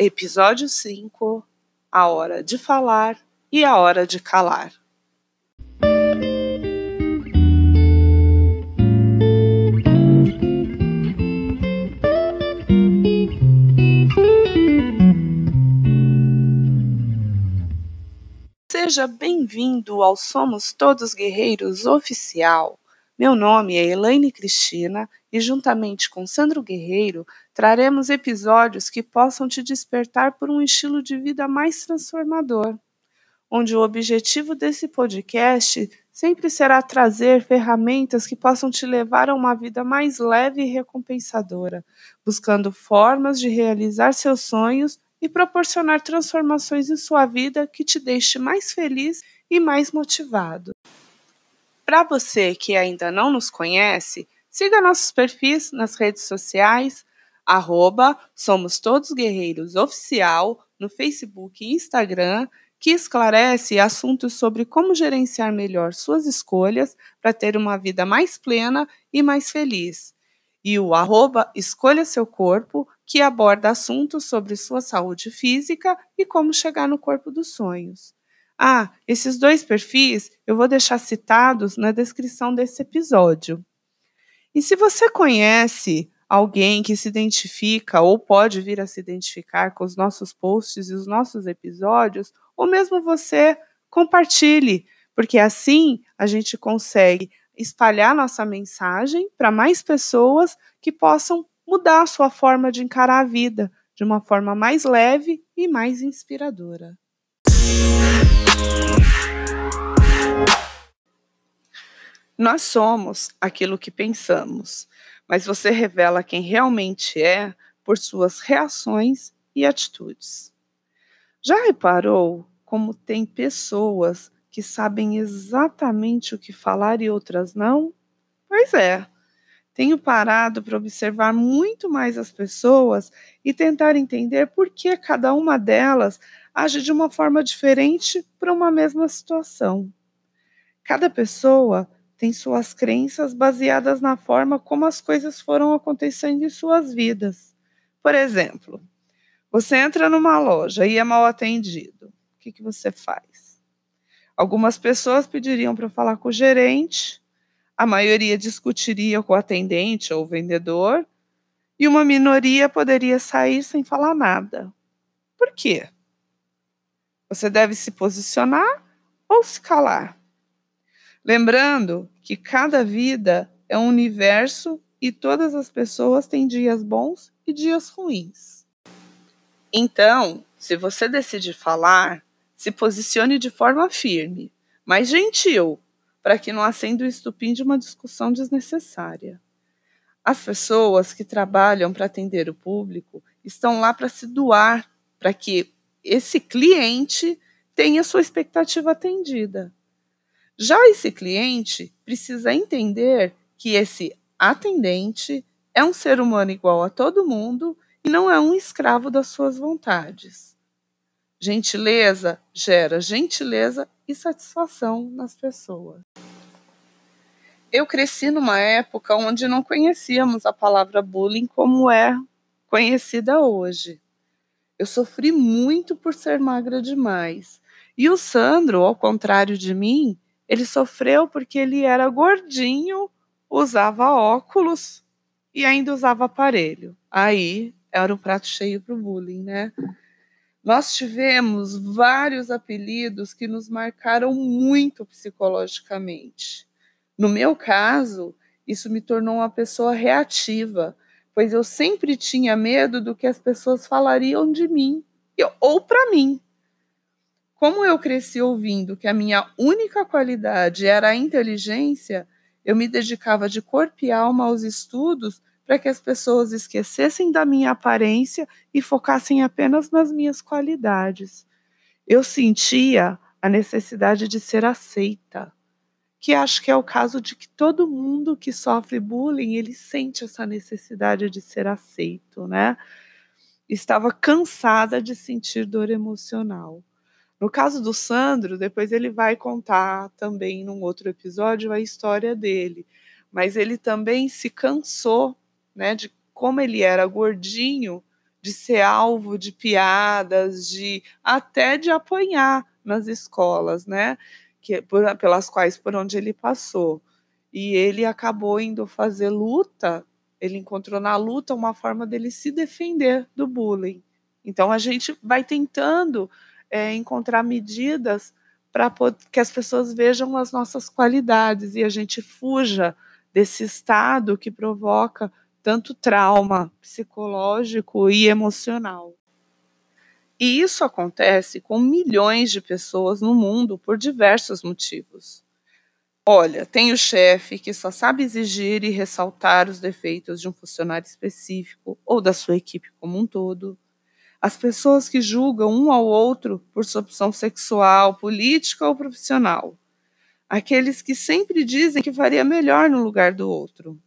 Episódio 5 A Hora de Falar e a Hora de Calar. Seja bem-vindo ao Somos Todos Guerreiros Oficial. Meu nome é Elaine Cristina e, juntamente com Sandro Guerreiro, traremos episódios que possam te despertar por um estilo de vida mais transformador, onde o objetivo desse podcast sempre será trazer ferramentas que possam te levar a uma vida mais leve e recompensadora, buscando formas de realizar seus sonhos e proporcionar transformações em sua vida que te deixe mais feliz e mais motivado. Para você que ainda não nos conhece, siga nossos perfis nas redes sociais, arroba Somos Todos Guerreiros Oficial, no Facebook e Instagram, que esclarece assuntos sobre como gerenciar melhor suas escolhas para ter uma vida mais plena e mais feliz. E o arroba Escolha Seu Corpo, que aborda assuntos sobre sua saúde física e como chegar no corpo dos sonhos. Ah, esses dois perfis eu vou deixar citados na descrição desse episódio. E se você conhece alguém que se identifica ou pode vir a se identificar com os nossos posts e os nossos episódios, ou mesmo você, compartilhe, porque assim a gente consegue espalhar nossa mensagem para mais pessoas que possam mudar a sua forma de encarar a vida de uma forma mais leve e mais inspiradora. Nós somos aquilo que pensamos, mas você revela quem realmente é por suas reações e atitudes. Já reparou como tem pessoas que sabem exatamente o que falar e outras não? Pois é. Tenho parado para observar muito mais as pessoas e tentar entender por que cada uma delas age de uma forma diferente para uma mesma situação. Cada pessoa tem suas crenças baseadas na forma como as coisas foram acontecendo em suas vidas. Por exemplo, você entra numa loja e é mal atendido. O que, que você faz? Algumas pessoas pediriam para falar com o gerente, a maioria discutiria com o atendente ou o vendedor, e uma minoria poderia sair sem falar nada. Por quê? Você deve se posicionar ou se calar. Lembrando que cada vida é um universo e todas as pessoas têm dias bons e dias ruins. Então, se você decidir falar, se posicione de forma firme, mas gentil, para que não acenda o estupim de uma discussão desnecessária. As pessoas que trabalham para atender o público estão lá para se doar, para que esse cliente tenha sua expectativa atendida. Já esse cliente precisa entender que esse atendente é um ser humano igual a todo mundo e não é um escravo das suas vontades. Gentileza gera gentileza e satisfação nas pessoas. Eu cresci numa época onde não conhecíamos a palavra bullying como é conhecida hoje. Eu sofri muito por ser magra demais. E o Sandro, ao contrário de mim, ele sofreu porque ele era gordinho, usava óculos e ainda usava aparelho. Aí era um prato cheio para o bullying, né? Nós tivemos vários apelidos que nos marcaram muito psicologicamente. No meu caso, isso me tornou uma pessoa reativa, pois eu sempre tinha medo do que as pessoas falariam de mim ou para mim. Como eu cresci ouvindo que a minha única qualidade era a inteligência, eu me dedicava de corpo e alma aos estudos para que as pessoas esquecessem da minha aparência e focassem apenas nas minhas qualidades. Eu sentia a necessidade de ser aceita, que acho que é o caso de que todo mundo que sofre bullying, ele sente essa necessidade de ser aceito, né? Estava cansada de sentir dor emocional. No caso do Sandro, depois ele vai contar também num outro episódio a história dele, mas ele também se cansou, né, de como ele era gordinho, de ser alvo de piadas, de até de apanhar nas escolas, né? Que, por, pelas quais por onde ele passou. E ele acabou indo fazer luta, ele encontrou na luta uma forma dele se defender do bullying. Então a gente vai tentando é, encontrar medidas para que as pessoas vejam as nossas qualidades e a gente fuja desse estado que provoca tanto trauma psicológico e emocional. E isso acontece com milhões de pessoas no mundo por diversos motivos. Olha, tem o chefe que só sabe exigir e ressaltar os defeitos de um funcionário específico ou da sua equipe como um todo. As pessoas que julgam um ao outro por sua opção sexual, política ou profissional. Aqueles que sempre dizem que faria melhor no lugar do outro.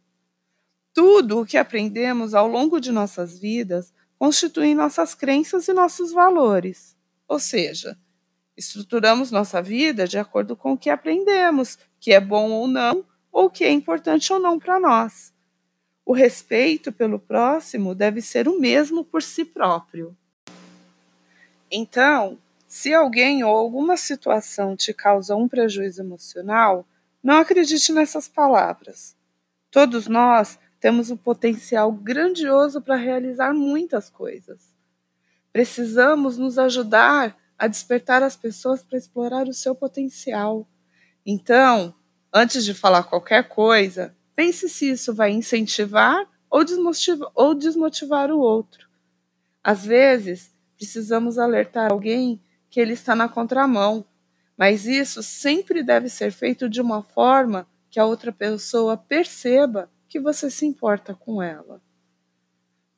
Tudo o que aprendemos ao longo de nossas vidas constitui nossas crenças e nossos valores. Ou seja, estruturamos nossa vida de acordo com o que aprendemos, que é bom ou não, ou que é importante ou não para nós. O respeito pelo próximo deve ser o mesmo por si próprio. Então, se alguém ou alguma situação te causa um prejuízo emocional, não acredite nessas palavras. Todos nós temos um potencial grandioso para realizar muitas coisas. Precisamos nos ajudar a despertar as pessoas para explorar o seu potencial. Então, antes de falar qualquer coisa, pense se isso vai incentivar ou desmotivar, ou desmotivar o outro. Às vezes, precisamos alertar alguém que ele está na contramão, mas isso sempre deve ser feito de uma forma que a outra pessoa perceba que você se importa com ela.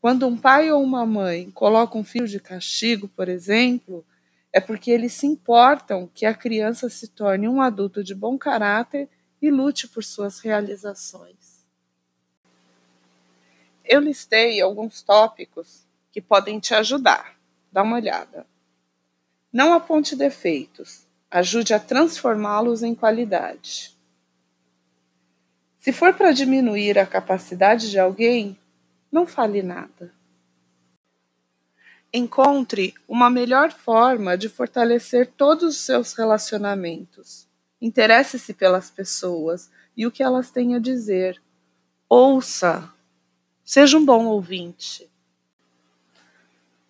Quando um pai ou uma mãe colocam um filho de castigo, por exemplo, é porque eles se importam que a criança se torne um adulto de bom caráter e lute por suas realizações. Eu listei alguns tópicos que podem te ajudar. Dá uma olhada. Não aponte defeitos, ajude a transformá-los em qualidade. Se for para diminuir a capacidade de alguém, não fale nada. Encontre uma melhor forma de fortalecer todos os seus relacionamentos. Interesse-se pelas pessoas e o que elas têm a dizer. Ouça. Seja um bom ouvinte.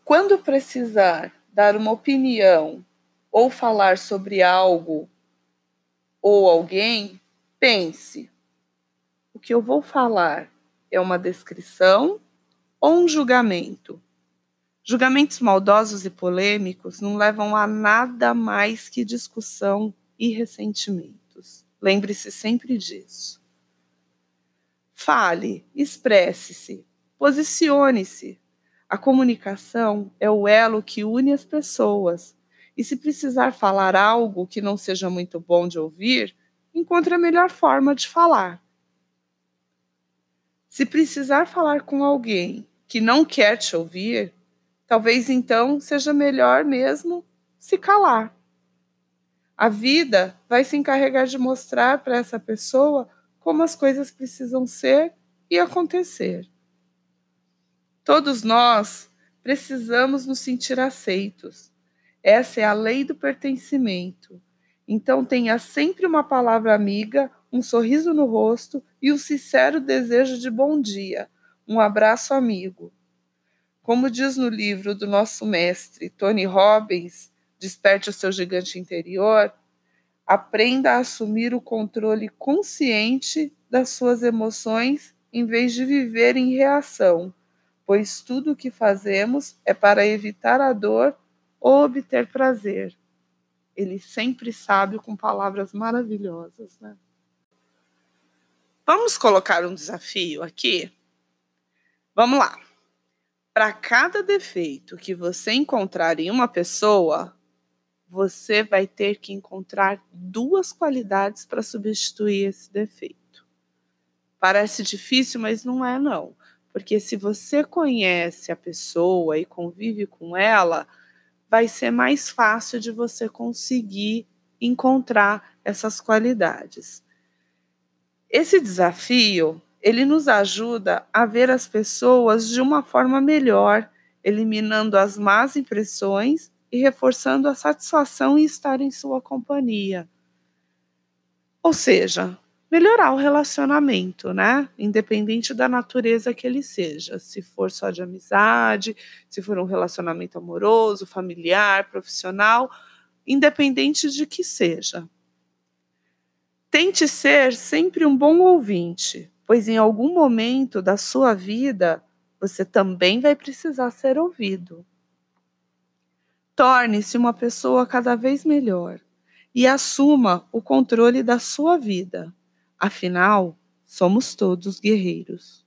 Quando precisar dar uma opinião ou falar sobre algo ou alguém, pense: o que eu vou falar é uma descrição ou um julgamento? Julgamentos maldosos e polêmicos não levam a nada mais que discussão e ressentimentos. Lembre-se sempre disso. Fale, expresse-se, posicione-se. A comunicação é o elo que une as pessoas. E se precisar falar algo que não seja muito bom de ouvir, encontre a melhor forma de falar. Se precisar falar com alguém que não quer te ouvir, talvez então seja melhor mesmo se calar. A vida vai se encarregar de mostrar para essa pessoa como as coisas precisam ser e acontecer. Todos nós precisamos nos sentir aceitos. Essa é a lei do pertencimento. Então tenha sempre uma palavra amiga um sorriso no rosto e um sincero desejo de bom dia, um abraço amigo. Como diz no livro do nosso mestre Tony Robbins, Desperte o seu gigante interior, aprenda a assumir o controle consciente das suas emoções em vez de viver em reação, pois tudo o que fazemos é para evitar a dor ou obter prazer. Ele sempre sabe com palavras maravilhosas, né? Vamos colocar um desafio aqui? Vamos lá. Para cada defeito que você encontrar em uma pessoa, você vai ter que encontrar duas qualidades para substituir esse defeito. Parece difícil, mas não é não. Porque se você conhece a pessoa e convive com ela, vai ser mais fácil de você conseguir encontrar essas qualidades. Esse desafio, ele nos ajuda a ver as pessoas de uma forma melhor eliminando as más impressões e reforçando a satisfação em estar em sua companhia. Ou seja, melhorar o relacionamento, né? Independente da natureza que ele seja, se for só de amizade, se for um relacionamento amoroso, familiar, profissional, independente de que seja. Tente ser sempre um bom ouvinte, pois em algum momento da sua vida você também vai precisar ser ouvido. Torne-se uma pessoa cada vez melhor e assuma o controle da sua vida. Afinal, somos todos guerreiros.